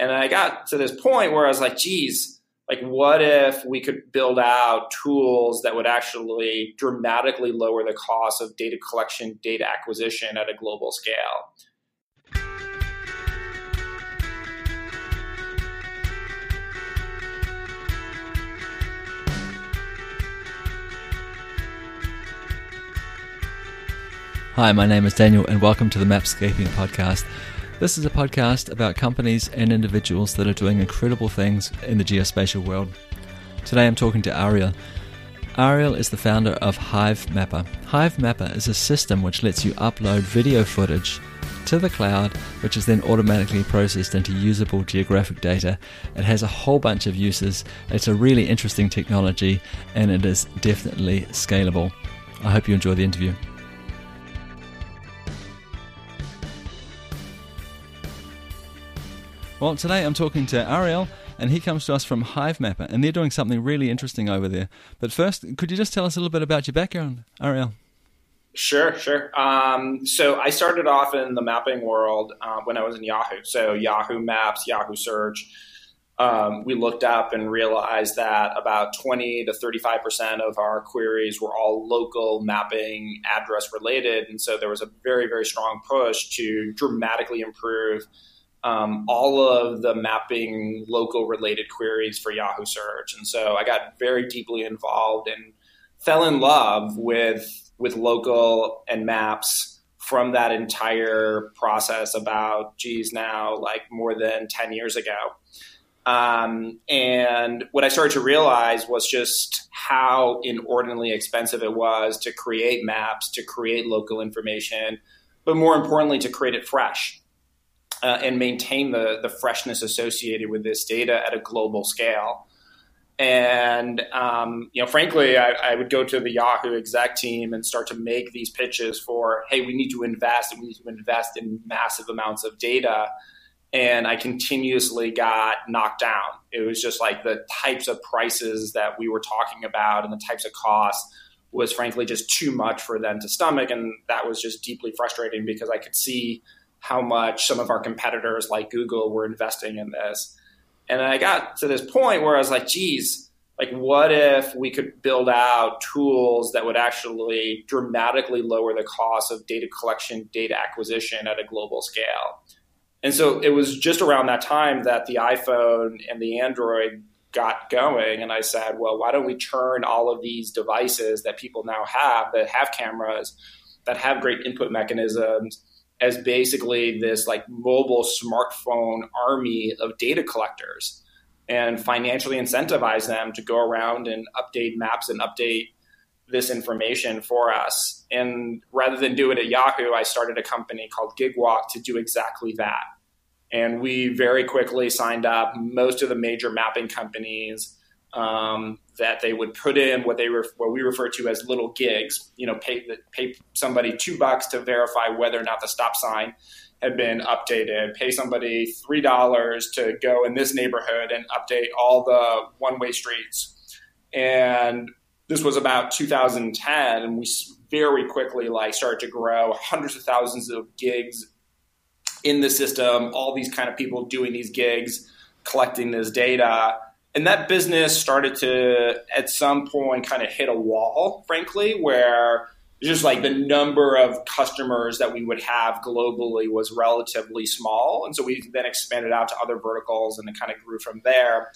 And I got to this point where I was like, geez, like what if we could build out tools that would actually dramatically lower the cost of data collection, data acquisition at a global scale? Hi, my name is Daniel, and welcome to the Mapscaping Podcast. This is a podcast about companies and individuals that are doing incredible things in the geospatial world. Today I'm talking to Ariel. Ariel is the founder of Hivemapper. Hive Mapper is a system which lets you upload video footage to the cloud, which is then automatically processed into usable geographic data. It has a whole bunch of uses. It's a really interesting technology and it is definitely scalable. I hope you enjoy the interview. Well, today I'm talking to Ariel, and he comes to us from Hivemapper, and they're doing something really interesting over there. But first, could you just tell us a little bit about your background, Ariel? Sure, sure. Um, so I started off in the mapping world uh, when I was in Yahoo. So Yahoo Maps, Yahoo Search. Um, we looked up and realized that about 20 to 35% of our queries were all local mapping address related. And so there was a very, very strong push to dramatically improve um, all of the mapping local related queries for Yahoo search. And so I got very deeply involved and fell in love with with local and maps from that entire process about geez now like more than 10 years ago um, and what i started to realize was just how inordinately expensive it was to create maps to create local information but more importantly to create it fresh uh, and maintain the, the freshness associated with this data at a global scale. And um, you know, frankly, I, I, would go to the Yahoo exec team and start to make these pitches for, hey, we need to invest, and we need to invest in massive amounts of data. And I continuously got knocked down. It was just like the types of prices that we were talking about and the types of costs was frankly just too much for them to stomach, and that was just deeply frustrating because I could see how much some of our competitors like Google were investing in this. And I got to this point where I was like, geez, like what if we could build out tools that would actually dramatically lower the cost of data collection, data acquisition at a global scale? And so it was just around that time that the iPhone and the Android got going. And I said, well, why don't we turn all of these devices that people now have that have cameras, that have great input mechanisms, as basically this like mobile smartphone army of data collectors and financially incentivize them to go around and update maps and update this information for us. And rather than do it at Yahoo, I started a company called GigWalk to do exactly that. And we very quickly signed up most of the major mapping companies um, that they would put in what they ref- what we refer to as little gigs. You know, pay pay somebody two bucks to verify whether or not the stop sign had been updated. Pay somebody three dollars to go in this neighborhood and update all the one way streets. And this was about 2010, and we very quickly like started to grow hundreds of thousands of gigs in the system. All these kind of people doing these gigs, collecting this data and that business started to at some point kind of hit a wall frankly where just like the number of customers that we would have globally was relatively small. And so we then expanded out to other verticals and it kind of grew from there.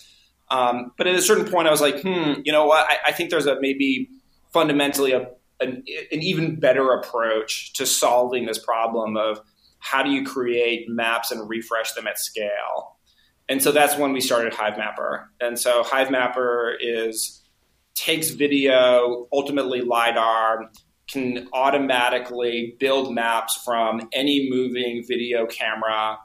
Um, but at a certain point i was like hmm you know what? I, I think there's a maybe fundamentally a, an, an even better approach to solving this problem of how do you create maps and refresh them at scale and so that's when we started Hivemapper. And so Hivemapper is takes video, ultimately lidar, can automatically build maps from any moving video camera.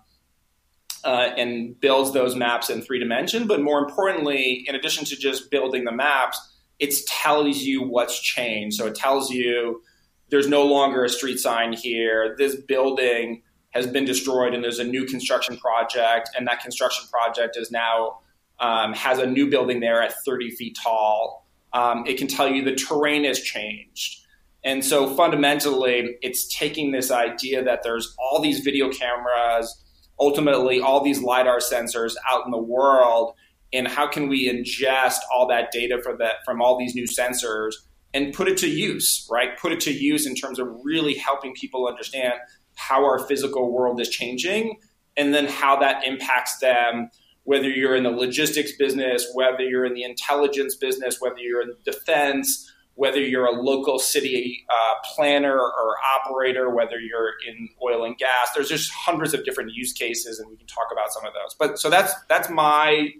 Uh, and builds those maps in three dimension. But more importantly, in addition to just building the maps, it tells you what's changed. So it tells you there's no longer a street sign here. This building has been destroyed and there's a new construction project and that construction project is now um, has a new building there at 30 feet tall. Um, it can tell you the terrain has changed. And so fundamentally it's taking this idea that there's all these video cameras ultimately all these lidar sensors out in the world and how can we ingest all that data for that from all these new sensors and put it to use right? Put it to use in terms of really helping people understand how our physical world is changing and then how that impacts them whether you're in the logistics business whether you're in the intelligence business whether you're in defense whether you're a local city uh, planner or operator, whether you're in oil and gas. There's just hundreds of different use cases, and we can talk about some of those. But so that's that's my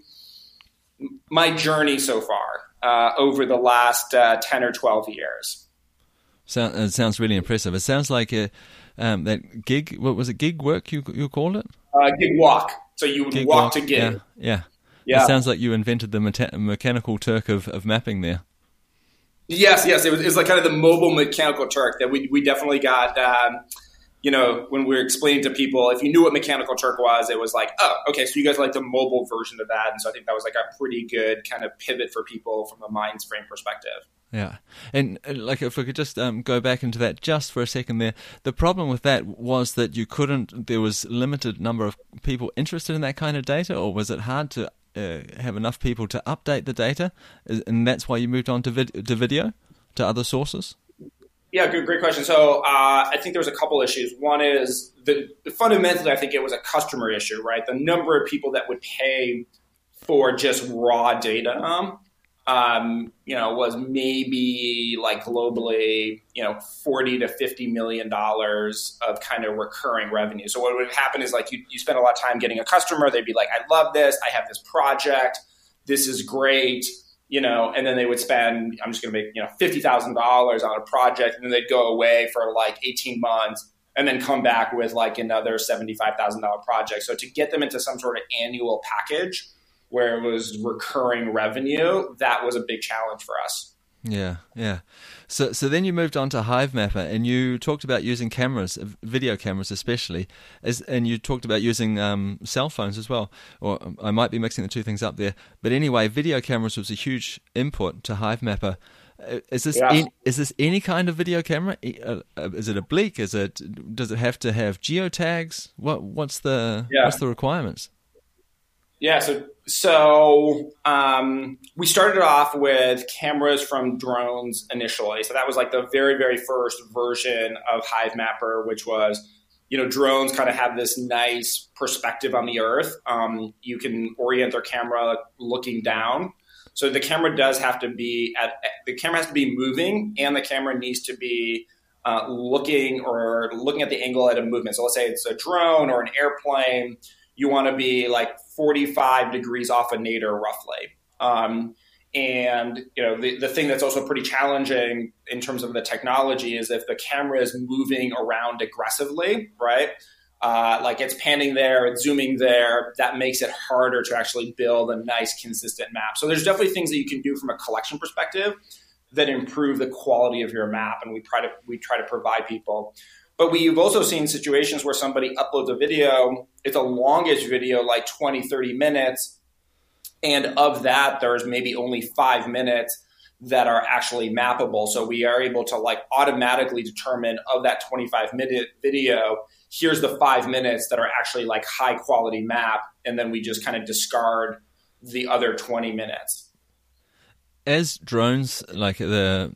my journey so far uh, over the last uh, ten or twelve years. It sounds really impressive. It sounds like a, um, that gig. What was it? Gig work? You you called it? Uh, gig walk. So you would walk, walk, to gig. Yeah, yeah. yeah. It sounds like you invented the mechanical Turk of, of mapping there. Yes, yes, it was, it was like kind of the mobile mechanical Turk that we we definitely got. Um, you know, when we were explaining to people, if you knew what mechanical Turk was, it was like, oh, okay, so you guys like the mobile version of that, and so I think that was like a pretty good kind of pivot for people from a minds frame perspective. Yeah, and, and like if we could just um, go back into that just for a second there, the problem with that was that you couldn't. There was limited number of people interested in that kind of data, or was it hard to uh, have enough people to update the data, and that's why you moved on to, vid- to video, to other sources? Yeah, good, great question. So uh, I think there was a couple issues. One is the fundamentally, I think it was a customer issue, right? The number of people that would pay for just raw data um, Um, you know, was maybe like globally, you know, 40 to 50 million dollars of kind of recurring revenue. So what would happen is like you, you spend a lot of time getting a customer, they'd be like, I love this, I have this project, this is great, you know, and then they would spend, I'm just gonna make, you know, fifty thousand dollars on a project, and then they'd go away for like 18 months and then come back with like another $75,000 project. So to get them into some sort of annual package where it was recurring revenue, that was a big challenge for us. Yeah, yeah. So, so then you moved on to Hivemapper, and you talked about using cameras, video cameras especially, as, and you talked about using um, cell phones as well. Or I might be mixing the two things up there, but anyway, video cameras was a huge input to Hivemapper. Uh, is this yeah. is this any kind of video camera? Uh, uh, is it oblique? Is it does it have to have geotags? What what's the yeah. what's the requirements? Yeah, so so um, we started off with cameras from drones initially. So that was like the very very first version of Hivemapper, which was you know drones kind of have this nice perspective on the Earth. Um, you can orient their camera looking down. So the camera does have to be at the camera has to be moving, and the camera needs to be uh, looking or looking at the angle at a movement. So let's say it's a drone or an airplane you want to be like 45 degrees off a nadir roughly. Um, and you know the, the thing that's also pretty challenging in terms of the technology is if the camera is moving around aggressively, right? Uh, like it's panning there, it's zooming there. That makes it harder to actually build a nice, consistent map. So there's definitely things that you can do from a collection perspective that improve the quality of your map, and we try to we try to provide people. But we've also seen situations where somebody uploads a video, it's a longish video, like 20, 30 minutes. And of that, there's maybe only five minutes that are actually mappable. So we are able to like automatically determine of that 25 minute video, here's the five minutes that are actually like high quality map. And then we just kind of discard the other 20 minutes. As drones, like the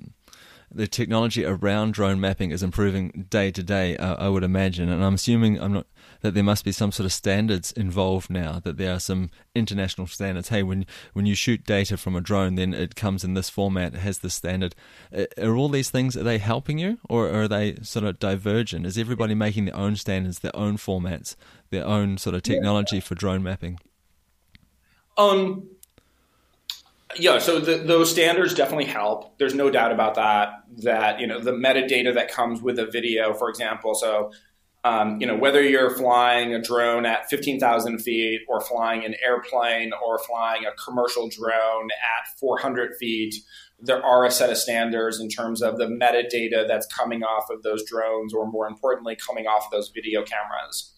the technology around drone mapping is improving day to day. Uh, I would imagine, and I'm assuming I'm not that there must be some sort of standards involved now. That there are some international standards. Hey, when when you shoot data from a drone, then it comes in this format. It has this standard. Are all these things are they helping you, or are they sort of divergent? Is everybody making their own standards, their own formats, their own sort of technology for drone mapping? Um, yeah, so the, those standards definitely help. There's no doubt about that. That you know the metadata that comes with a video, for example. So um, you know whether you're flying a drone at 15,000 feet, or flying an airplane, or flying a commercial drone at 400 feet, there are a set of standards in terms of the metadata that's coming off of those drones, or more importantly, coming off of those video cameras.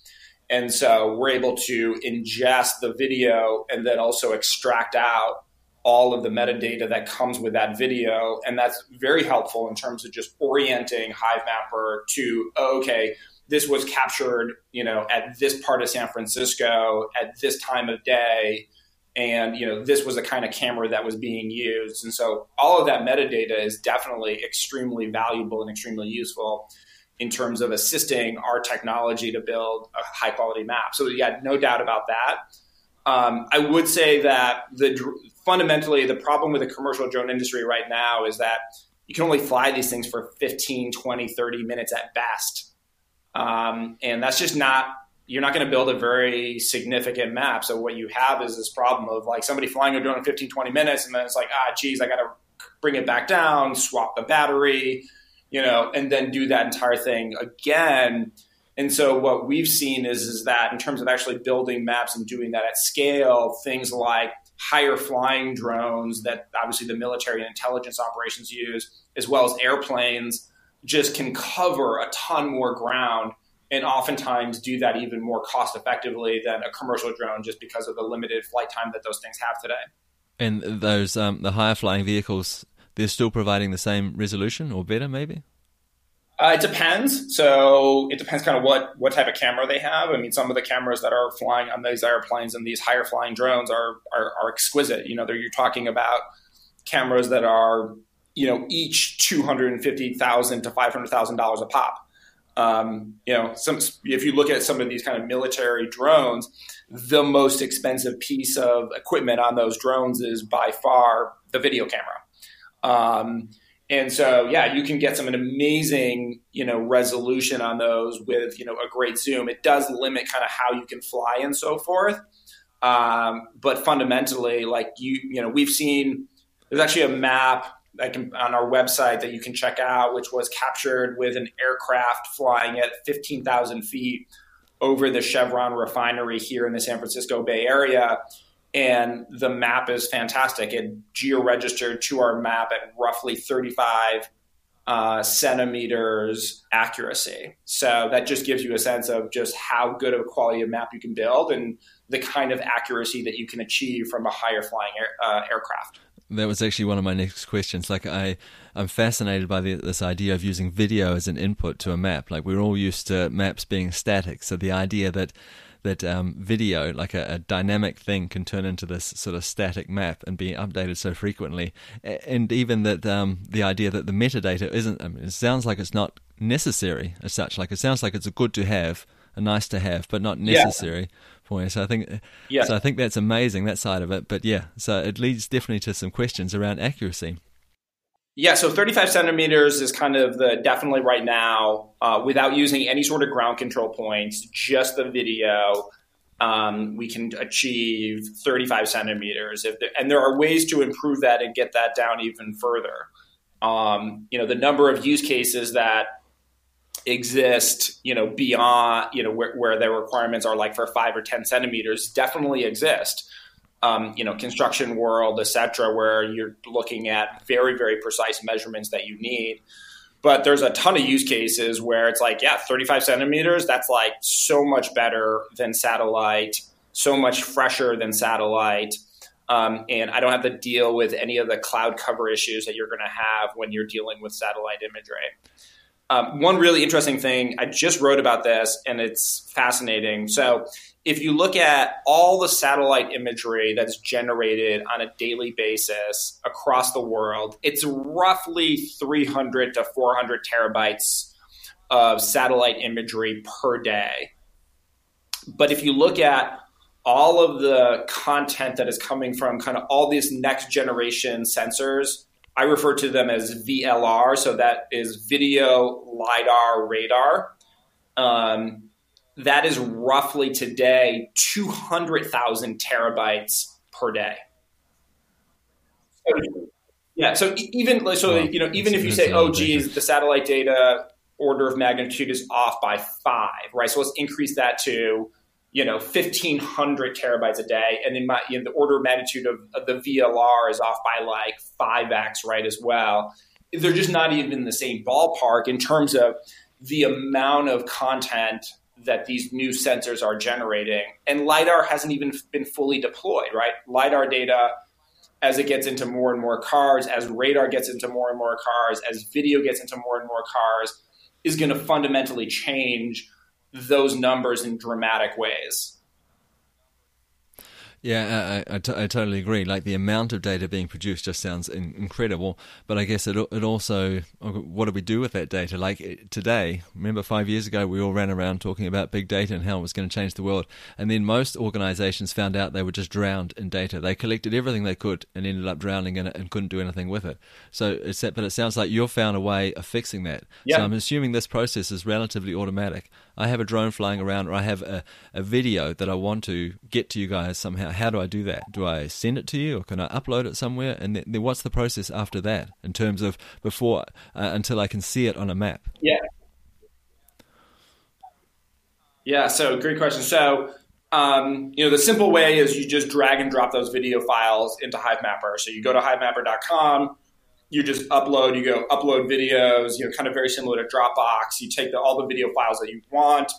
And so we're able to ingest the video and then also extract out all of the metadata that comes with that video. And that's very helpful in terms of just orienting Hivemapper to, oh, okay, this was captured, you know, at this part of San Francisco at this time of day, and you know, this was the kind of camera that was being used. And so, all of that metadata is definitely extremely valuable and extremely useful in terms of assisting our technology to build a high quality map. So, yeah, no doubt about that. Um, I would say that the fundamentally the problem with the commercial drone industry right now is that you can only fly these things for 15, 20, 30 minutes at best. Um, and that's just not, you're not going to build a very significant map. So what you have is this problem of like somebody flying a drone in 15, 20 minutes, and then it's like, ah, geez, I got to bring it back down, swap the battery, you know, and then do that entire thing again. And so what we've seen is, is that in terms of actually building maps and doing that at scale, things like higher flying drones that obviously the military and intelligence operations use, as well as airplanes, just can cover a ton more ground and oftentimes do that even more cost effectively than a commercial drone just because of the limited flight time that those things have today. And those um, the higher flying vehicles, they're still providing the same resolution or better, maybe. Uh, it depends. So it depends kind of what what type of camera they have. I mean, some of the cameras that are flying on these airplanes and these higher flying drones are are, are exquisite. You know, you're talking about cameras that are you know each two hundred and fifty thousand to five hundred thousand dollars a pop. Um, you know, some if you look at some of these kind of military drones, the most expensive piece of equipment on those drones is by far the video camera. Um, and so, yeah, you can get some an amazing, you know, resolution on those with, you know, a great zoom. It does limit kind of how you can fly and so forth. Um, but fundamentally, like you, you know, we've seen there's actually a map that can, on our website that you can check out, which was captured with an aircraft flying at 15,000 feet over the Chevron refinery here in the San Francisco Bay Area and the map is fantastic. It geo-registered to our map at roughly 35 uh, centimeters accuracy. So that just gives you a sense of just how good of a quality of map you can build and the kind of accuracy that you can achieve from a higher flying air, uh, aircraft. That was actually one of my next questions. Like I, I'm fascinated by the, this idea of using video as an input to a map. Like we're all used to maps being static, so the idea that that um, video, like a, a, dynamic thing, can turn into this sort of static map and be updated so frequently. And even that um, the idea that the metadata isn't, I mean, it sounds like it's not necessary as such. Like it sounds like it's a good to have, a nice to have, but not necessary yeah. for you. So I think, yeah. so I think that's amazing that side of it. But yeah, so it leads definitely to some questions around accuracy. Yeah, so 35 centimeters is kind of the definitely right now, uh, without using any sort of ground control points, just the video. Um, we can achieve 35 centimeters, there, and there are ways to improve that and get that down even further. Um, you know, the number of use cases that exist, you know, beyond, you know, where, where their requirements are like for five or 10 centimeters definitely exist um, you know, construction world, et cetera, where you're looking at very, very precise measurements that you need. But there's a ton of use cases where it's like, yeah, 35 centimeters, that's like so much better than satellite, so much fresher than satellite. Um, and I don't have to deal with any of the cloud cover issues that you're going to have when you're dealing with satellite imagery. Um, one really interesting thing, I just wrote about this and it's fascinating. So, if you look at all the satellite imagery that's generated on a daily basis across the world, it's roughly 300 to 400 terabytes of satellite imagery per day. But if you look at all of the content that is coming from kind of all these next generation sensors, I refer to them as VLR, so that is video, LIDAR, radar. Um, that is roughly today 200,000 terabytes per day. yeah, so even so, you know, even if you say, "Oh, geez, the satellite data order of magnitude is off by five, right?" So let's increase that to you know 1500 terabytes a day and then my, you know, the order of magnitude of, of, the vlr is off by like 5x right as well they're just not even in the same ballpark in terms of the amount of content that these new sensors are generating. And LiDAR hasn't even been fully deployed, right? LiDAR data, as it gets into more and more cars, as radar gets into more and more cars, as video gets into more and more cars, is going to fundamentally change those numbers in dramatic ways. Yeah, I, I, t- I totally agree. Like the amount of data being produced just sounds in- incredible. But I guess it it also what do we do with that data? Like today, remember five years ago we all ran around talking about big data and how it was going to change the world, and then most organizations found out they were just drowned in data. They collected everything they could and ended up drowning in it and couldn't do anything with it. So it's but it sounds like you've found a way of fixing that. Yeah. So I'm assuming this process is relatively automatic. I have a drone flying around, or I have a, a video that I want to get to you guys somehow. How do I do that? Do I send it to you, or can I upload it somewhere? And then, then what's the process after that in terms of before uh, until I can see it on a map? Yeah. Yeah. So great question. So. Um, you know, the simple way is you just drag and drop those video files into HiveMapper. So you go to hivemapper.com, you just upload, you go upload videos, you know, kind of very similar to Dropbox. You take the, all the video files that you want.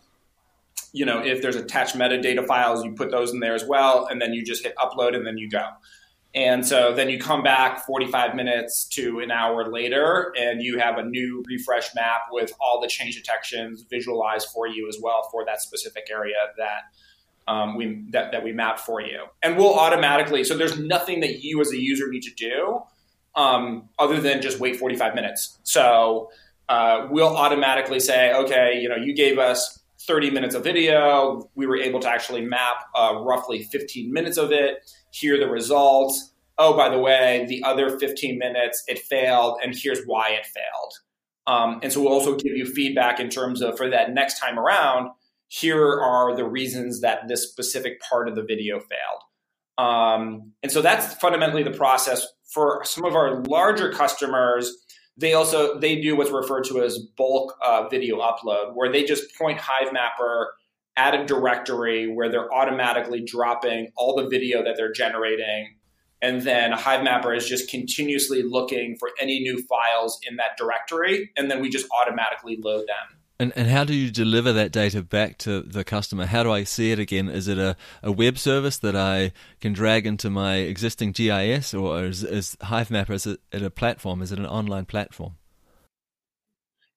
You know, if there's attached metadata files, you put those in there as well, and then you just hit upload and then you go. And so then you come back 45 minutes to an hour later, and you have a new refresh map with all the change detections visualized for you as well for that specific area that um, we that, that we map for you. And we'll automatically. So there's nothing that you as a user need to do um, other than just wait 45 minutes. So uh, we'll automatically say, okay, you know, you gave us 30 minutes of video. We were able to actually map uh, roughly 15 minutes of it. Here are the results. Oh, by the way, the other 15 minutes it failed, and here's why it failed. Um, and so we'll also give you feedback in terms of for that next time around. Here are the reasons that this specific part of the video failed. Um, and so that's fundamentally the process for some of our larger customers. They also they do what's referred to as bulk uh, video upload, where they just point HiveMapper at a directory where they're automatically dropping all the video that they're generating, and then HiveMapper is just continuously looking for any new files in that directory, and then we just automatically load them. And and how do you deliver that data back to the customer? How do I see it again? Is it a, a web service that I can drag into my existing GIS, or is, is HiveMapper is it a platform? Is it an online platform?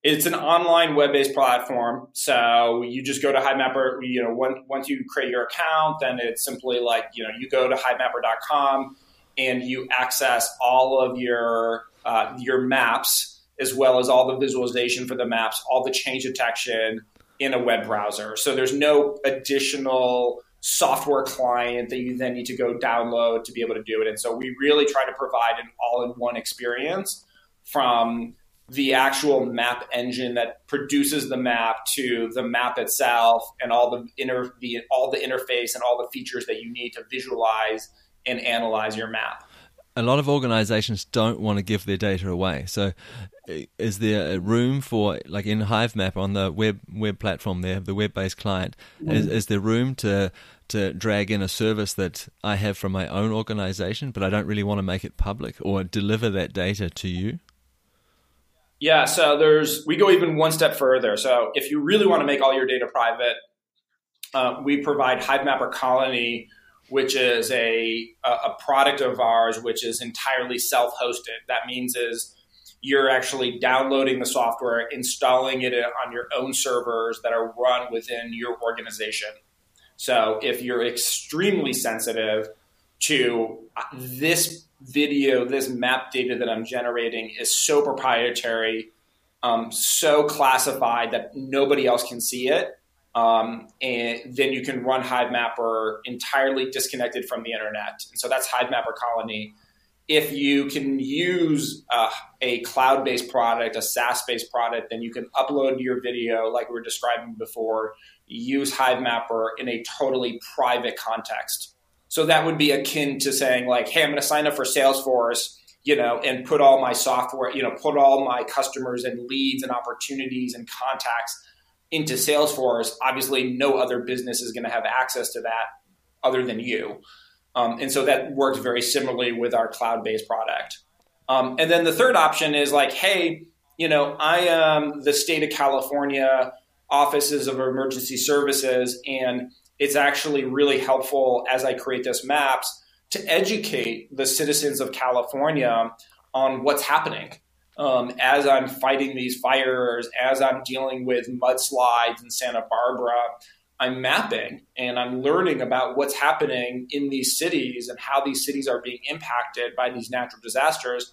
It's an online web-based platform. So you just go to HiveMapper. You know, once once you create your account, then it's simply like you know you go to HiveMapper.com and you access all of your uh, your maps as well as all the visualization for the maps, all the change detection in a web browser. So there's no additional software client that you then need to go download to be able to do it. And so we really try to provide an all in one experience from the actual map engine that produces the map to the map itself and all the inner the all the interface and all the features that you need to visualize and analyze your map a lot of organizations don't want to give their data away. So, is there a room for, like in Hive Map on the web web platform there, the web based client, mm-hmm. is, is there room to to drag in a service that I have from my own organization, but I don't really want to make it public or deliver that data to you? Yeah, so there's we go even one step further. So if you really want to make all your data private, uh, we provide HiveMapper Colony which is a, a product of ours which is entirely self-hosted. That means is you're actually downloading the software, installing it on your own servers that are run within your organization. So if you're extremely sensitive to uh, this video, this map data that I'm generating is so proprietary, um, so classified that nobody else can see it um, and then you can run HiveMapper entirely disconnected from the internet. And so that's HiveMapper Colony. If you can use uh, a cloud based product, a SaaS based product, then you can upload your video, like we were describing before, use HiveMapper in a totally private context. So that would be akin to saying, like, hey, I'm going to sign up for Salesforce you know, and put all my software, you know, put all my customers and leads and opportunities and contacts into Salesforce, obviously no other business is going to have access to that other than you. Um, and so that works very similarly with our cloud based product. Um, and then the third option is like, hey, you know, I am the state of California offices of emergency services, and it's actually really helpful as I create this maps to educate the citizens of California on what's happening um, as I'm fighting these fires, as I'm dealing with mudslides in Santa Barbara, I'm mapping and I'm learning about what's happening in these cities and how these cities are being impacted by these natural disasters.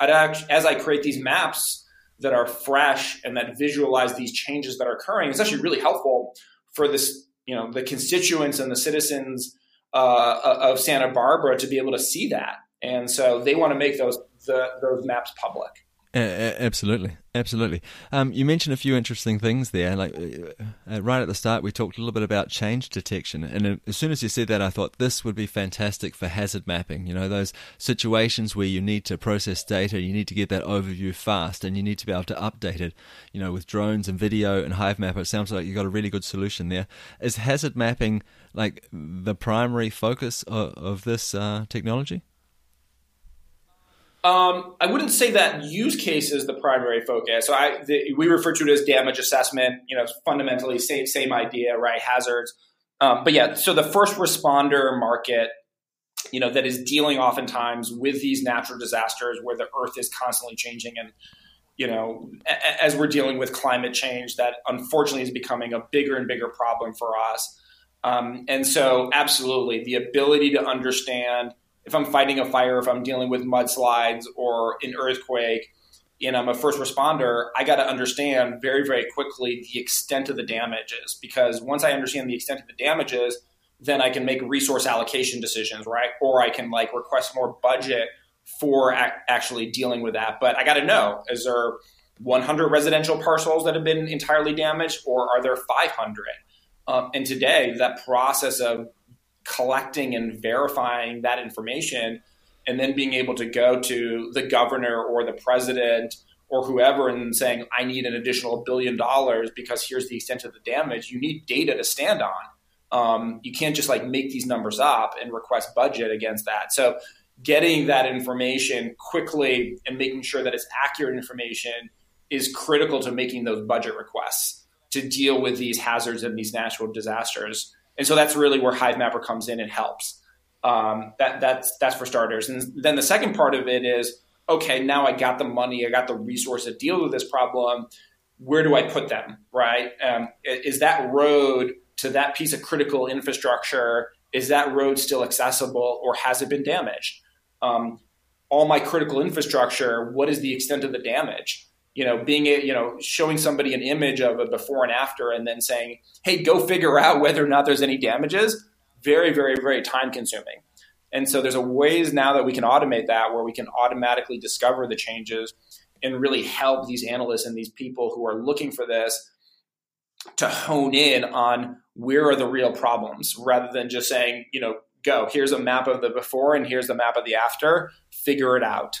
Actually, as I create these maps that are fresh and that visualize these changes that are occurring, it's actually really helpful for this, you know, the constituents and the citizens uh, of Santa Barbara to be able to see that. And so they want to make those the, those maps public. Absolutely, absolutely. Um, you mentioned a few interesting things there. Like uh, uh, right at the start, we talked a little bit about change detection, and as soon as you said that, I thought this would be fantastic for hazard mapping. You know, those situations where you need to process data, you need to get that overview fast, and you need to be able to update it. You know, with drones and video and Hivemapper, it sounds like you've got a really good solution there. Is hazard mapping like the primary focus of, of this uh, technology? Um, I wouldn't say that use case is the primary focus. So I, the, we refer to it as damage assessment. You know, fundamentally same same idea, right? Hazards. Um, but yeah, so the first responder market, you know, that is dealing oftentimes with these natural disasters where the Earth is constantly changing, and you know, a, as we're dealing with climate change, that unfortunately is becoming a bigger and bigger problem for us. Um, and so, absolutely, the ability to understand if I'm fighting a fire, if I'm dealing with mudslides or an earthquake, and I'm a first responder, I got to understand very, very quickly the extent of the damages because once I understand the extent of the damages, then I can make resource allocation decisions, right? Or I can like request more budget for ac- actually dealing with that. But I got to know is there 100 residential parcels that have been entirely damaged, or are there 500? Um, and today, that process of collecting and verifying that information and then being able to go to the governor or the president or whoever and saying, I need an additional billion dollars because here's the extent of the damage, you need data to stand on. Um, you can't just like make these numbers up and request budget against that. So, getting that information quickly and making sure that it's accurate information is critical to making those budget requests to deal with these hazards and these natural disasters. And so that's really where Hivemapper comes in and helps. Um, that that's that's for starters. And then the second part of it is okay. Now I got the money, I got the resource to deal with this problem. Where do I put them? Right? Um, is that road to that piece of critical infrastructure? Is that road still accessible, or has it been damaged? Um, all my critical infrastructure. What is the extent of the damage? You know, being you know, showing somebody an image of a before and after, and then saying, "Hey, go figure out whether or not there's any damages." Very, very, very time consuming. And so there's a ways now that we can automate that, where we can automatically discover the changes and really help these analysts and these people who are looking for this to hone in on where are the real problems, rather than just saying, you know, go here's a map of the before and here's the map of the after. Figure it out.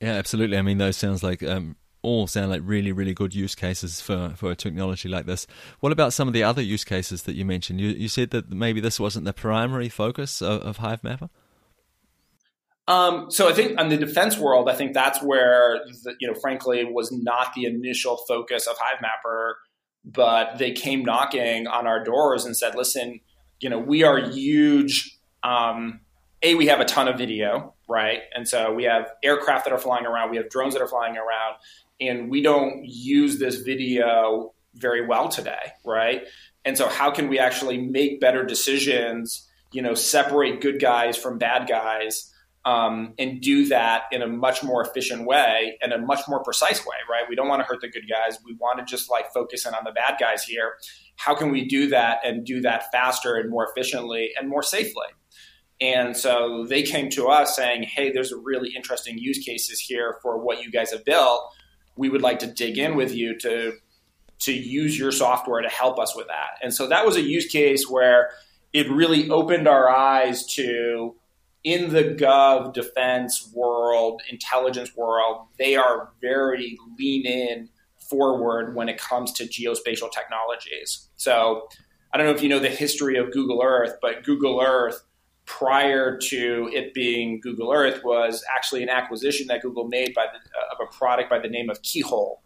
Yeah, absolutely. I mean, those sounds like um, all sound like really, really good use cases for, for a technology like this. What about some of the other use cases that you mentioned? You, you said that maybe this wasn't the primary focus of, of Hivemapper? Um, so I think in the defense world, I think that's where, the, you know, frankly, was not the initial focus of Hivemapper, but they came knocking on our doors and said, listen, you know, we are huge. Um, a, we have a ton of video, right? And so we have aircraft that are flying around, we have drones that are flying around, and we don't use this video very well today, right? And so how can we actually make better decisions, you know, separate good guys from bad guys, um, and do that in a much more efficient way and a much more precise way, right? We don't want to hurt the good guys. We want to just like focus in on the bad guys here. How can we do that and do that faster and more efficiently and more safely? And so they came to us saying, hey, there's a really interesting use cases here for what you guys have built we would like to dig in with you to to use your software to help us with that. And so that was a use case where it really opened our eyes to in the gov defense world, intelligence world, they are very lean in forward when it comes to geospatial technologies. So I don't know if you know the history of Google Earth, but Google Earth prior to it being Google Earth was actually an acquisition that Google made by the, uh, of a product by the name of Keyhole.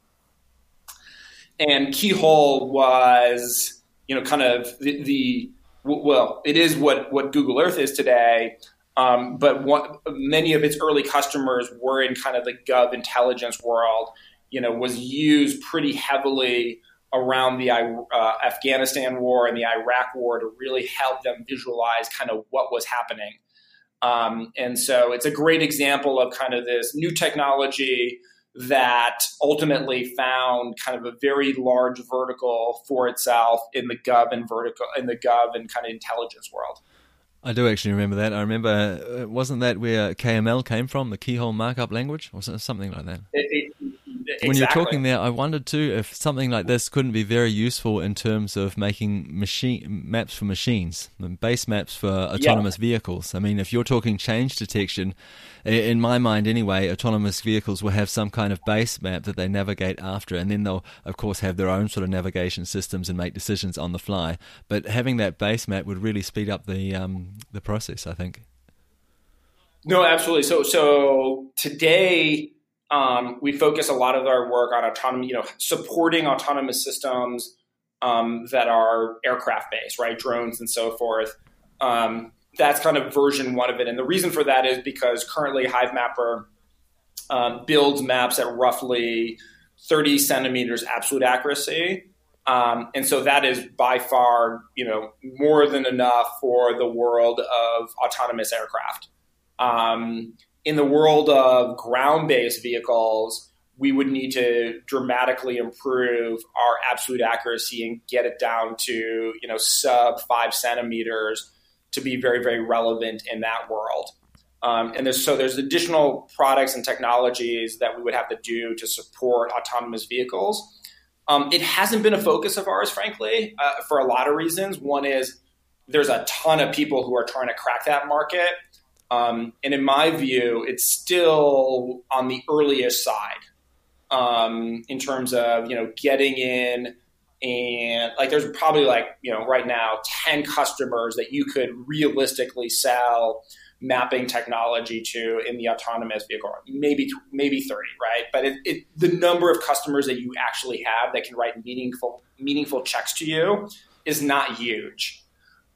And Keyhole was, you know, kind of the, the well, it is what, what Google Earth is today, Um, but many of its early customers were in kind of the gov intelligence world. You know, was used pretty heavily around the uh, Afghanistan war and the Iraq war to really help them visualize kind of what was happening. Um, and so it's a great example of kind of this new technology that ultimately found kind of a very large vertical for itself in the gov and vertical in the gov and kind of intelligence world. I do actually remember that. I remember, uh, wasn't that where KML came from, the keyhole markup language, or something like that? It, it, Exactly. When you're talking there, I wondered too if something like this couldn't be very useful in terms of making machine maps for machines, base maps for autonomous yeah. vehicles. I mean, if you're talking change detection, in my mind anyway, autonomous vehicles will have some kind of base map that they navigate after, and then they'll of course have their own sort of navigation systems and make decisions on the fly. But having that base map would really speed up the um, the process, I think. No, absolutely. So, so today um, we focus a lot of our work on autonomy, you know, supporting autonomous systems um, that are aircraft based, right, drones and so forth. Um, that's kind of version one of it, and the reason for that is because currently HiveMapper um, builds maps at roughly 30 centimeters absolute accuracy. Um, and so that is by far, you know, more than enough for the world of autonomous aircraft. Um, in the world of ground based vehicles, we would need to dramatically improve our absolute accuracy and get it down to you know sub five centimeters to be very very relevant in that world. Um, and there's, so there's additional products and technologies that we would have to do to support autonomous vehicles. Um, it hasn't been a focus of ours, frankly, uh, for a lot of reasons. One is there's a ton of people who are trying to crack that market. Um, and in my view, it's still on the earliest side um, in terms of you know getting in and like there's probably like you know right now 10 customers that you could realistically sell mapping technology to in the autonomous vehicle maybe maybe 30 right? But it, it, the number of customers that you actually have that can write meaningful meaningful checks to you is not huge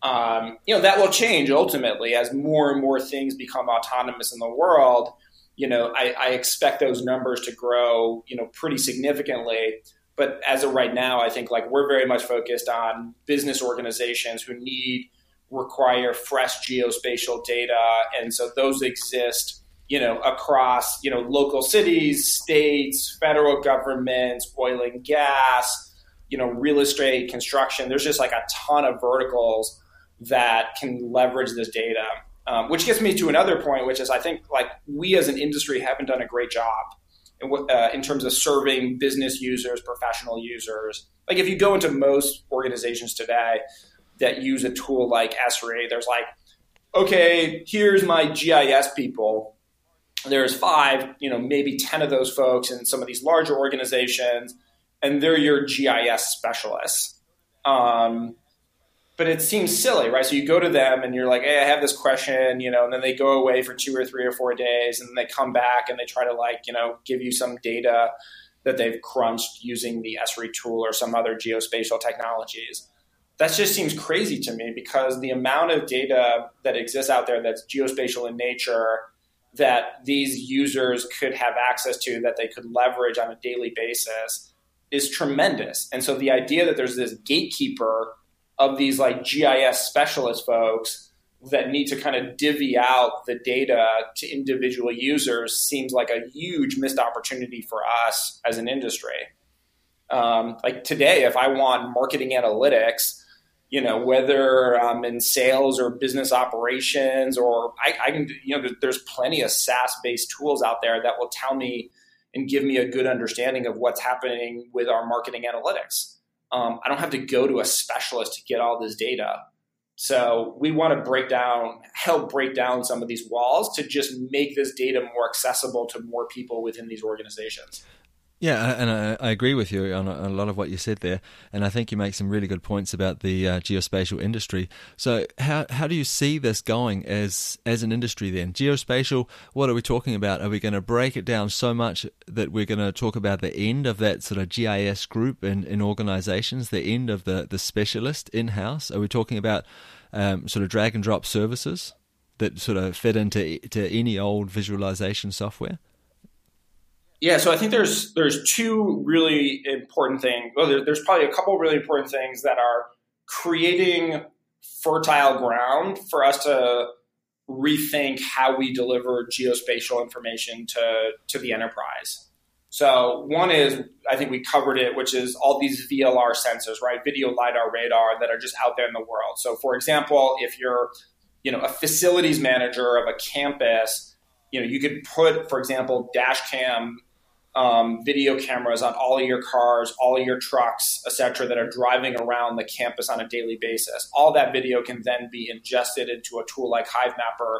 um, you know, that will change ultimately as more and more things become autonomous in the world. You know, I, I expect those numbers to grow, you know, pretty significantly. But as of right now, I think like we're very much focused on business organizations who need require fresh geospatial data, and so those exist, you know, across you know local cities, states, federal governments, oil and gas, you know, real estate, construction. There's just like a ton of verticals that can leverage this data. Um, which gets me to another point, which is I think like we as an industry haven't done a great job in, uh, in terms of serving business users, professional users. Like if you go into most organizations today that use a tool like Esri, there's like, okay, here's my GIS people. There's five, you know, maybe 10 of those folks in some of these larger organizations, and they're your GIS specialists. Um, but it seems silly, right? So you go to them and you're like, hey, I have this question, you know, and then they go away for two or three or four days and then they come back and they try to like, you know, give you some data that they've crunched using the Esri tool or some other geospatial technologies. That just seems crazy to me because the amount of data that exists out there that's geospatial in nature that these users could have access to that they could leverage on a daily basis is tremendous. And so the idea that there's this gatekeeper of these like GIS specialist folks that need to kind of divvy out the data to individual users seems like a huge missed opportunity for us as an industry. Um, like today, if I want marketing analytics, you know, whether I'm in sales or business operations, or I, I can, you know, there's plenty of SaaS based tools out there that will tell me and give me a good understanding of what's happening with our marketing analytics. Um, I don't have to go to a specialist to get all this data. So we want to break down, help break down some of these walls to just make this data more accessible to more people within these organizations. Yeah, and I, I, agree with you on a, lot of what you said there, and I think you make some really good points about the uh, geospatial industry. So, how how do you see this going as as an industry? Then, geospatial. What are we talking about? Are we going to break it down so much that we're going to talk about the end of that sort of GIS group in, in organizations, the end of the the specialist in house? Are we talking about um, sort of drag and drop services? that sort of fit into to any old visualization software? Yeah, so I think there's there's two really important things. Well, there, there's probably a couple really important things that are creating fertile ground for us to rethink how we deliver geospatial information to to the enterprise. So one is I think we covered it, which is all these VLR sensors, right? Video lidar radar that are just out there in the world. So for example, if you're you know a facilities manager of a campus, you know you could put, for example, dash cam um, video cameras on all of your cars, all of your trucks, etc., that are driving around the campus on a daily basis. All that video can then be ingested into a tool like Hivemapper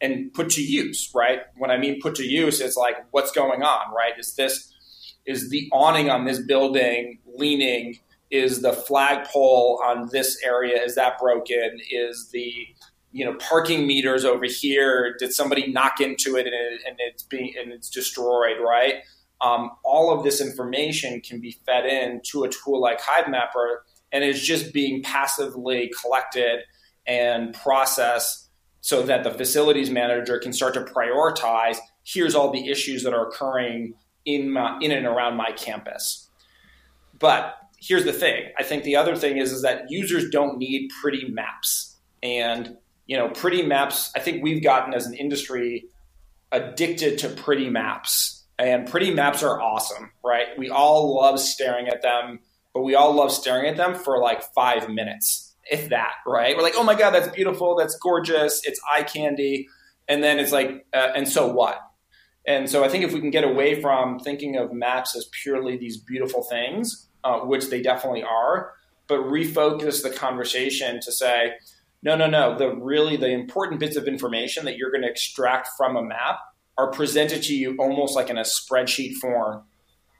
and put to use. Right? When I mean put to use, it's like what's going on. Right? Is this is the awning on this building leaning? Is the flagpole on this area is that broken? Is the you know parking meters over here? Did somebody knock into it and, it, and it's being and it's destroyed? Right? Um, all of this information can be fed in to a tool like Hivemapper and is just being passively collected and processed so that the facilities manager can start to prioritize here's all the issues that are occurring in, my, in and around my campus. But here's the thing I think the other thing is, is that users don't need pretty maps. And you know, pretty maps, I think we've gotten as an industry addicted to pretty maps and pretty maps are awesome, right? We all love staring at them, but we all love staring at them for like five minutes, if that, right? We're like, oh my God, that's beautiful. That's gorgeous. It's eye candy. And then it's like, uh, and so what? And so I think if we can get away from thinking of maps as purely these beautiful things, uh, which they definitely are, but refocus the conversation to say, no, no, no, the really the important bits of information that you're going to extract from a map are presented to you almost like in a spreadsheet form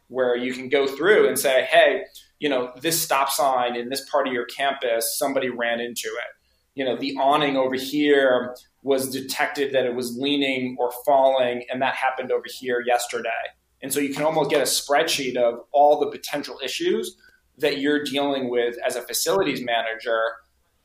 where you can go through and say, hey, you know, this stop sign in this part of your campus, somebody ran into it. You know, the awning over here was detected that it was leaning or falling, and that happened over here yesterday. And so you can almost get a spreadsheet of all the potential issues that you're dealing with as a facilities manager.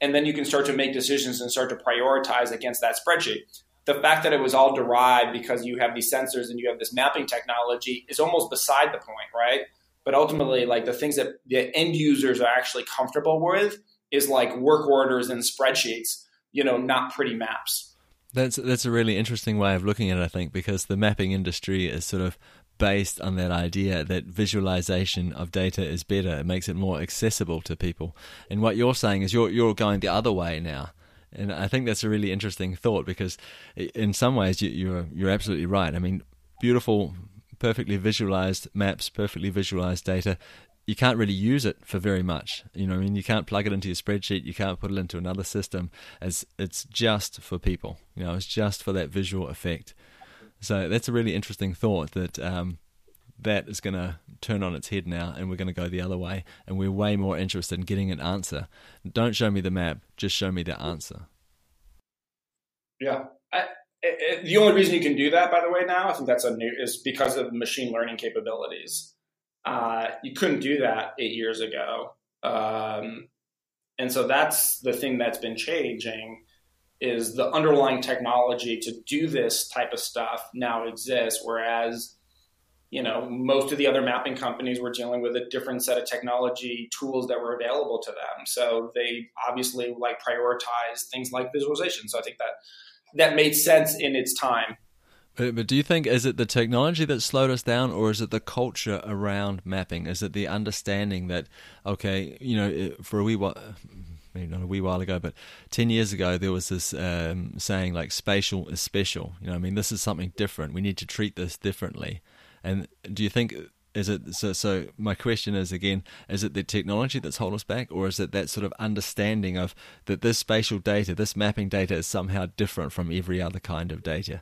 And then you can start to make decisions and start to prioritize against that spreadsheet the fact that it was all derived because you have these sensors and you have this mapping technology is almost beside the point, right? But ultimately, like the things that the end users are actually comfortable with is like work orders and spreadsheets, you know, not pretty maps. That's that's a really interesting way of looking at it, I think, because the mapping industry is sort of based on that idea that visualization of data is better. It makes it more accessible to people. And what you're saying is you're you're going the other way now. And I think that's a really interesting thought because, in some ways, you, you're you're absolutely right. I mean, beautiful, perfectly visualized maps, perfectly visualized data. You can't really use it for very much. You know, I mean, you can't plug it into your spreadsheet. You can't put it into another system. As it's just for people. You know, it's just for that visual effect. So that's a really interesting thought that um, that is going to turn on its head now and we're going to go the other way and we're way more interested in getting an answer. Don't show me the map just show me the answer. Yeah. I, it, the only reason you can do that by the way now i think that's a new is because of machine learning capabilities. Uh, you couldn't do that eight years ago. Um, and so that's the thing that's been changing is the underlying technology to do this type of stuff now exists whereas you know, most of the other mapping companies were dealing with a different set of technology tools that were available to them. So they obviously like prioritize things like visualization. So I think that that made sense in its time. But, but do you think is it the technology that slowed us down, or is it the culture around mapping? Is it the understanding that okay, you know, for a wee while, maybe not a wee while ago, but 10 years ago, there was this um, saying like spatial is special. You know, I mean, this is something different. We need to treat this differently. And do you think is it so? So my question is again: Is it the technology that's holding us back, or is it that sort of understanding of that this spatial data, this mapping data, is somehow different from every other kind of data?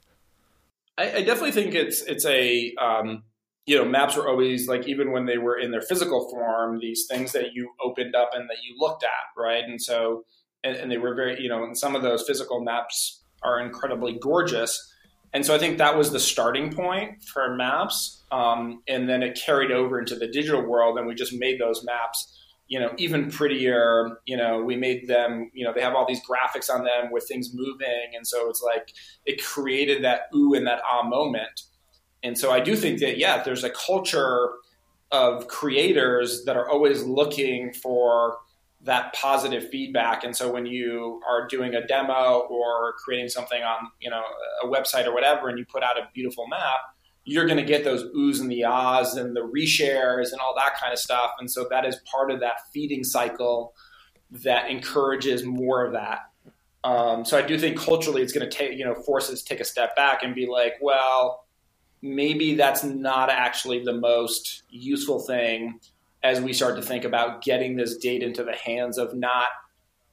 I, I definitely think it's it's a um, you know maps were always like even when they were in their physical form, these things that you opened up and that you looked at, right? And so and, and they were very you know, and some of those physical maps are incredibly gorgeous and so I think that was the starting point for maps. Um, and then it carried over into the digital world, and we just made those maps you know, even prettier. You know, we made them, you know, they have all these graphics on them with things moving. And so it's like it created that ooh and that ah moment. And so I do think that, yeah, there's a culture of creators that are always looking for that positive feedback. And so when you are doing a demo or creating something on, you know, a website or whatever, and you put out a beautiful map, you're going to get those oohs and the ahs and the reshares and all that kind of stuff. And so that is part of that feeding cycle that encourages more of that. Um, so I do think culturally it's going to take, you know, forces take a step back and be like, well, maybe that's not actually the most useful thing as we start to think about getting this data into the hands of not,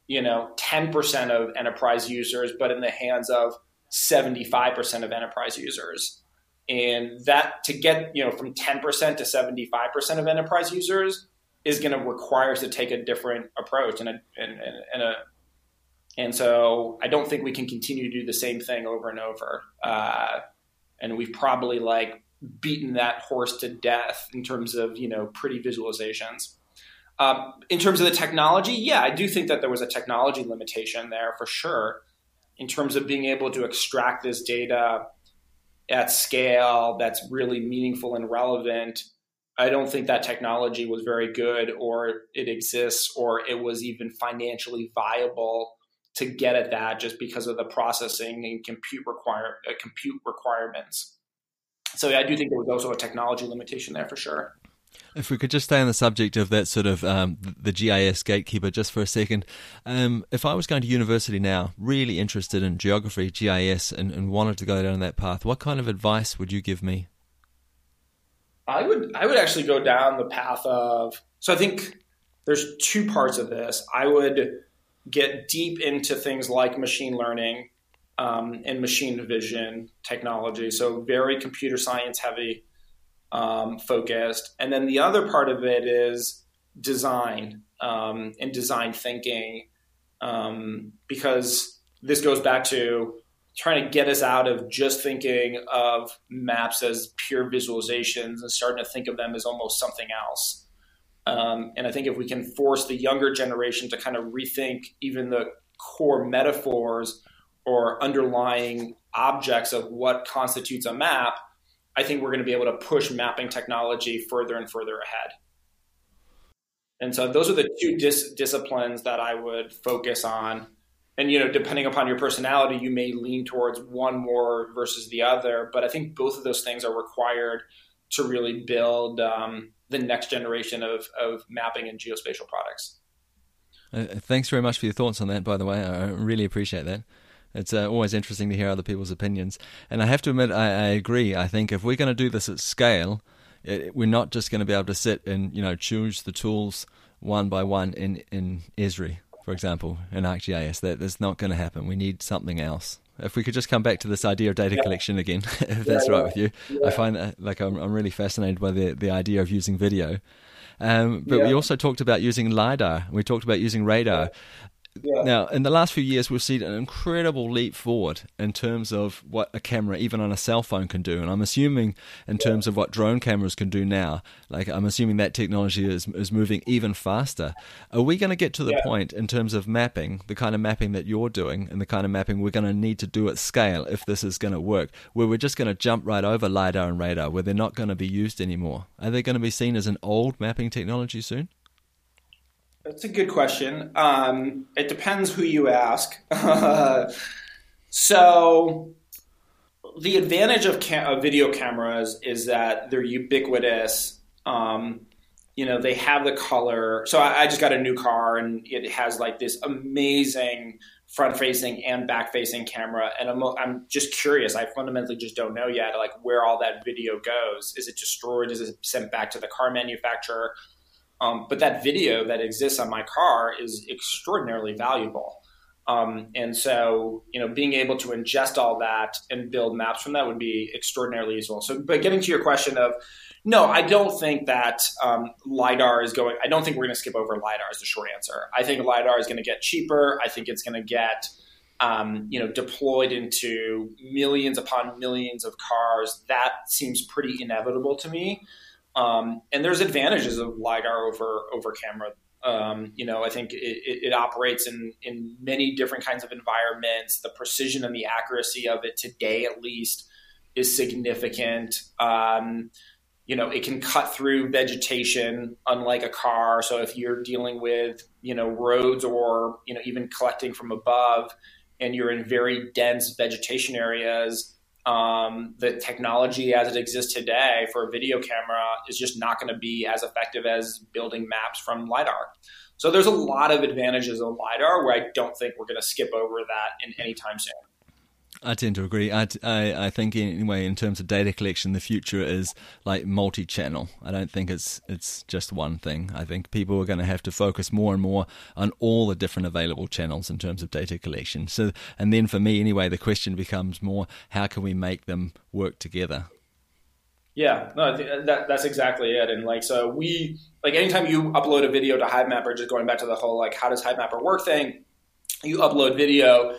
you know, 10% of enterprise users, but in the hands of 75% of enterprise users and that to get you know from 10% to 75% of enterprise users is going to require us to take a different approach and a, and, and, a and so I don't think we can continue to do the same thing over and over. Uh, and we've probably like beaten that horse to death in terms of you know pretty visualizations. Um, in terms of the technology, yeah, I do think that there was a technology limitation there for sure. In terms of being able to extract this data at scale that's really meaningful and relevant. I don't think that technology was very good or it exists or it was even financially viable to get at that just because of the processing and compute require uh, compute requirements. So yeah, I do think there was also a technology limitation there for sure. If we could just stay on the subject of that sort of um, the GIS gatekeeper just for a second. Um, if I was going to university now, really interested in geography, GIS, and, and wanted to go down that path, what kind of advice would you give me? I would I would actually go down the path of so I think there's two parts of this. I would get deep into things like machine learning um, and machine vision technology. So very computer science heavy um, focused. And then the other part of it is design um, and design thinking, um, because this goes back to trying to get us out of just thinking of maps as pure visualizations and starting to think of them as almost something else. Um, and I think if we can force the younger generation to kind of rethink even the core metaphors or underlying objects of what constitutes a map, I think we're going to be able to push mapping technology further and further ahead. And so those are the two dis- disciplines that I would focus on. And you know, depending upon your personality, you may lean towards one more versus the other. But I think both of those things are required to really build um, the next generation of, of mapping and geospatial products. Uh, thanks very much for your thoughts on that. By the way, I really appreciate that. It's uh, always interesting to hear other people's opinions. And I have to admit, I, I agree. I think if we're going to do this at scale, it, we're not just going to be able to sit and you know choose the tools one by one in in Esri, for example, in ArcGIS. That that's not going to happen. We need something else. If we could just come back to this idea of data yeah. collection again, if that's yeah, right with you, yeah. I find that like I'm, I'm really fascinated by the the idea of using video. Um, but we also talked about using lidar. We talked about using radar. Yeah. Now, in the last few years, we've seen an incredible leap forward in terms of what a camera, even on a cell phone, can do. And I'm assuming, in yeah. terms of what drone cameras can do now, like I'm assuming that technology is is moving even faster. Are we going to get to the yeah. point in terms of mapping, the kind of mapping that you're doing, and the kind of mapping we're going to need to do at scale if this is going to work, where we're just going to jump right over lidar and radar, where they're not going to be used anymore? Are they going to be seen as an old mapping technology soon? That's a good question. Um, it depends who you ask. so, the advantage of, of, video cameras is that they're ubiquitous. Um, you know, they have the color. So, I, I, just got a new car and it has like this amazing front facing and back facing camera. And I'm, I'm just curious. I fundamentally just don't know yet, like where all that video goes. Is it destroyed? Is it sent back to the car manufacturer? Um, but that video that exists on my car is extraordinarily valuable. Um, and so, you know, being able to ingest all that and build maps from that would be extraordinarily useful. So, but getting to your question of, no, I don't think that um, LiDAR is going, I don't think we're going to skip over LiDAR is the short answer. I think LiDAR is going to get cheaper. I think it's going to get, um, you know, deployed into millions upon millions of cars. That seems pretty inevitable to me. Um, and there's advantages of lidar over over camera Um, you know, I think it, it, it, operates in, in many different kinds of environments. The precision and the accuracy of it today, at least, is significant. Um, you know, it can cut through vegetation, unlike a car. So if you're dealing with, you know, roads or, you know, even collecting from above and you're in very dense vegetation areas, um, the technology as it exists today for a video camera is just not going to be as effective as building maps from LiDAR. So there's a lot of advantages of LiDAR where I don't think we're going to skip over that in any time soon. I tend to agree. I, I, I, think anyway, in terms of data collection, the future is like multi-channel. I don't think it's it's just one thing. I think people are going to have to focus more and more on all the different available channels in terms of data collection. So, and then for me anyway, the question becomes more: how can we make them work together? Yeah, no, uh, that, that's exactly it. And like, so we like anytime you upload a video to Hivemapper, just going back to the whole like how does Hivemapper work thing, you upload video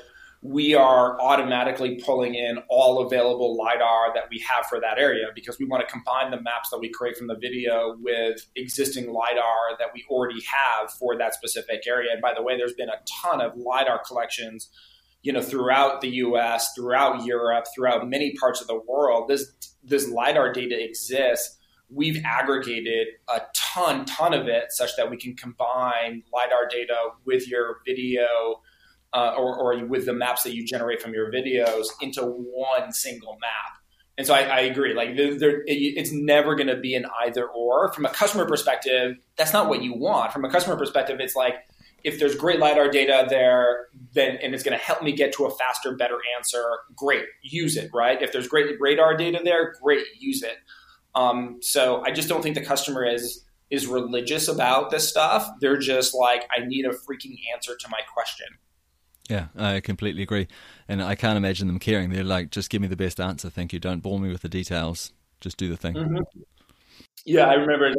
we are automatically pulling in all available LiDAR that we have for that area because we want to combine the maps that we create from the video with existing LiDAR that we already have for that specific area. And by the way, there's been a ton of LiDAR collections, you know, throughout the US, throughout Europe, throughout many parts of the world. This this LiDAR data exists. We've aggregated a ton, ton of it such that we can combine LiDAR data with your video uh, or, or with the maps that you generate from your videos into one single map. And so I, I agree. Like there, there, it, it's never going to be an either or. From a customer perspective, that's not what you want. From a customer perspective, it's like if there's great lidar data there, then and it's going to help me get to a faster, better answer. Great, use it. Right? If there's great radar data there, great, use it. Um, so I just don't think the customer is is religious about this stuff. They're just like, I need a freaking answer to my question. Yeah, I completely agree. And I can't imagine them caring. They're like, just give me the best answer. Thank you. Don't bore me with the details. Just do the thing. Mm-hmm. Yeah, I remember.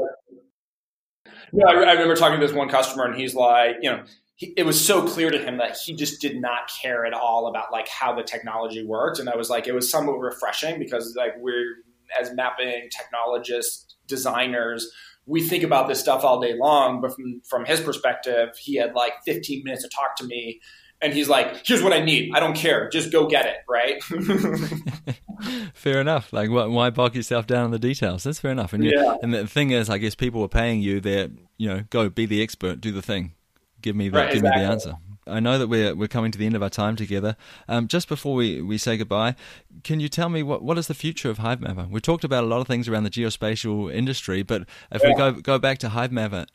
Yeah, I, I, remember talking to this one customer, and he's like, you know, he, it was so clear to him that he just did not care at all about like how the technology worked, and I was like, it was somewhat refreshing because like we're as mapping technologists, designers, we think about this stuff all day long, but from from his perspective, he had like 15 minutes to talk to me and he's like, "Here's what I need. I don't care. Just go get it." Right? fair enough. Like, why bog yourself down in the details? That's fair enough. And yeah. and the thing is, I guess people are paying you. They're you know, go be the expert, do the thing, give me the right, give exactly. me the answer. I know that we're we're coming to the end of our time together. Um, just before we, we say goodbye, can you tell me what, what is the future of Hivemapper? We talked about a lot of things around the geospatial industry, but if yeah. we go go back to Hivemapper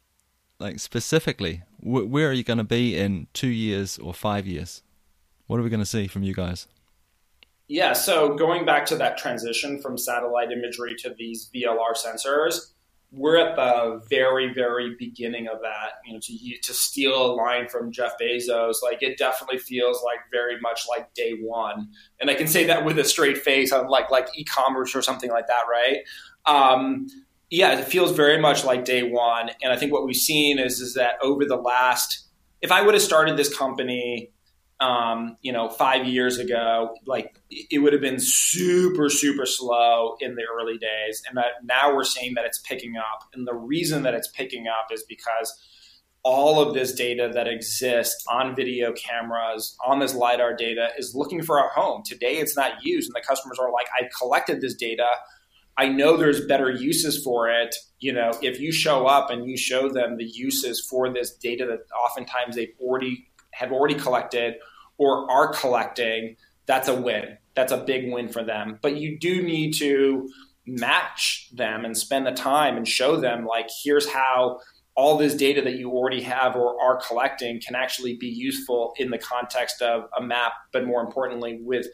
like specifically, wh- where are you going to be in two years or five years? What are we going to see from you guys? Yeah, so going back to that transition from satellite imagery to these VLR sensors, we're at the very, very beginning of that. You know, to to steal a line from Jeff Bezos, like it definitely feels like very much like day one, and I can say that with a straight face, on like like e-commerce or something like that, right? Um, yeah, it feels very much like day one. And I think what we've seen is is that over the last, if I would have started this company, um, you know, five years ago, like it would have been super, super slow in the early days. And that now we're seeing that it's picking up. And the reason that it's picking up is because all of this data that exists on video cameras, on this LiDAR data, is looking for a home. Today it's not used. And the customers are like, I collected this data I know there's better uses for it. You know, if you show up and you show them the uses for this data that oftentimes they've already have already collected or are collecting, that's a win. That's a big win for them. But you do need to match them and spend the time and show them like here's how all this data that you already have or are collecting can actually be useful in the context of a map, but more importantly, with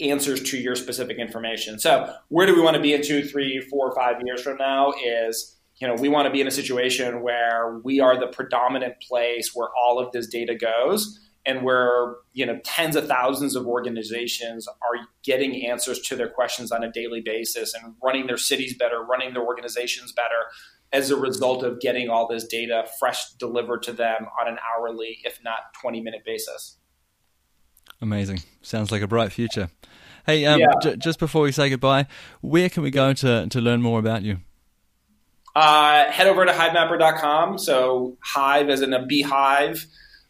answers to your specific information. So, where do we want to be in two, three, four, five years from now? Is you know we want to be in a situation where we are the predominant place where all of this data goes and where you know tens of thousands of organizations are getting answers to their questions on a daily basis and running their cities better running their organizations better as a result of getting all this data fresh delivered to them on an hourly if not 20 minute basis Amazing. Sounds like a bright future. Hey, um, yeah. j- just before we say goodbye, where can we go to, to learn more about you? Uh, head over to hivemapper.com. So Hive as in a beehive.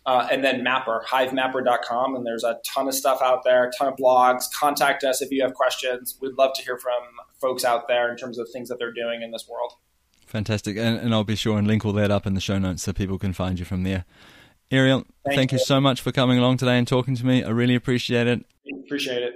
Uh, and then Mapper, hivemapper.com. And there's a ton of stuff out there, a ton of blogs. Contact us if you have questions. We'd love to hear from folks out there in terms of things that they're doing in this world. Fantastic. And, and I'll be sure and link all that up in the show notes so people can find you from there. Ariel, thank, thank you. you so much for coming along today and talking to me. I really appreciate it. Appreciate it.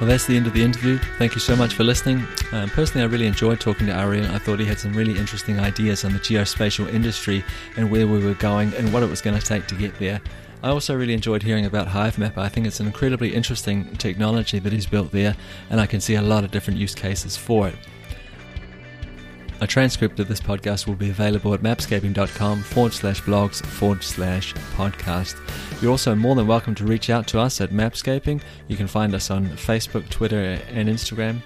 Well, that's the end of the interview. Thank you so much for listening. Um, personally, I really enjoyed talking to Ariel. I thought he had some really interesting ideas on the geospatial industry and where we were going and what it was going to take to get there. I also really enjoyed hearing about Hivemapper. I think it's an incredibly interesting technology that he's built there, and I can see a lot of different use cases for it. A transcript of this podcast will be available at mapscaping.com forward slash blogs forward slash podcast. You're also more than welcome to reach out to us at Mapscaping. You can find us on Facebook, Twitter, and Instagram,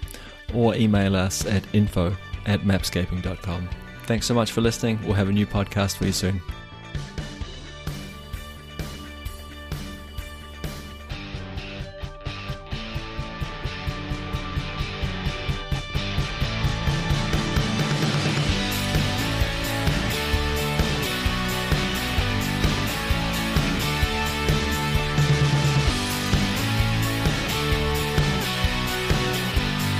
or email us at info at mapscaping.com. Thanks so much for listening. We'll have a new podcast for you soon.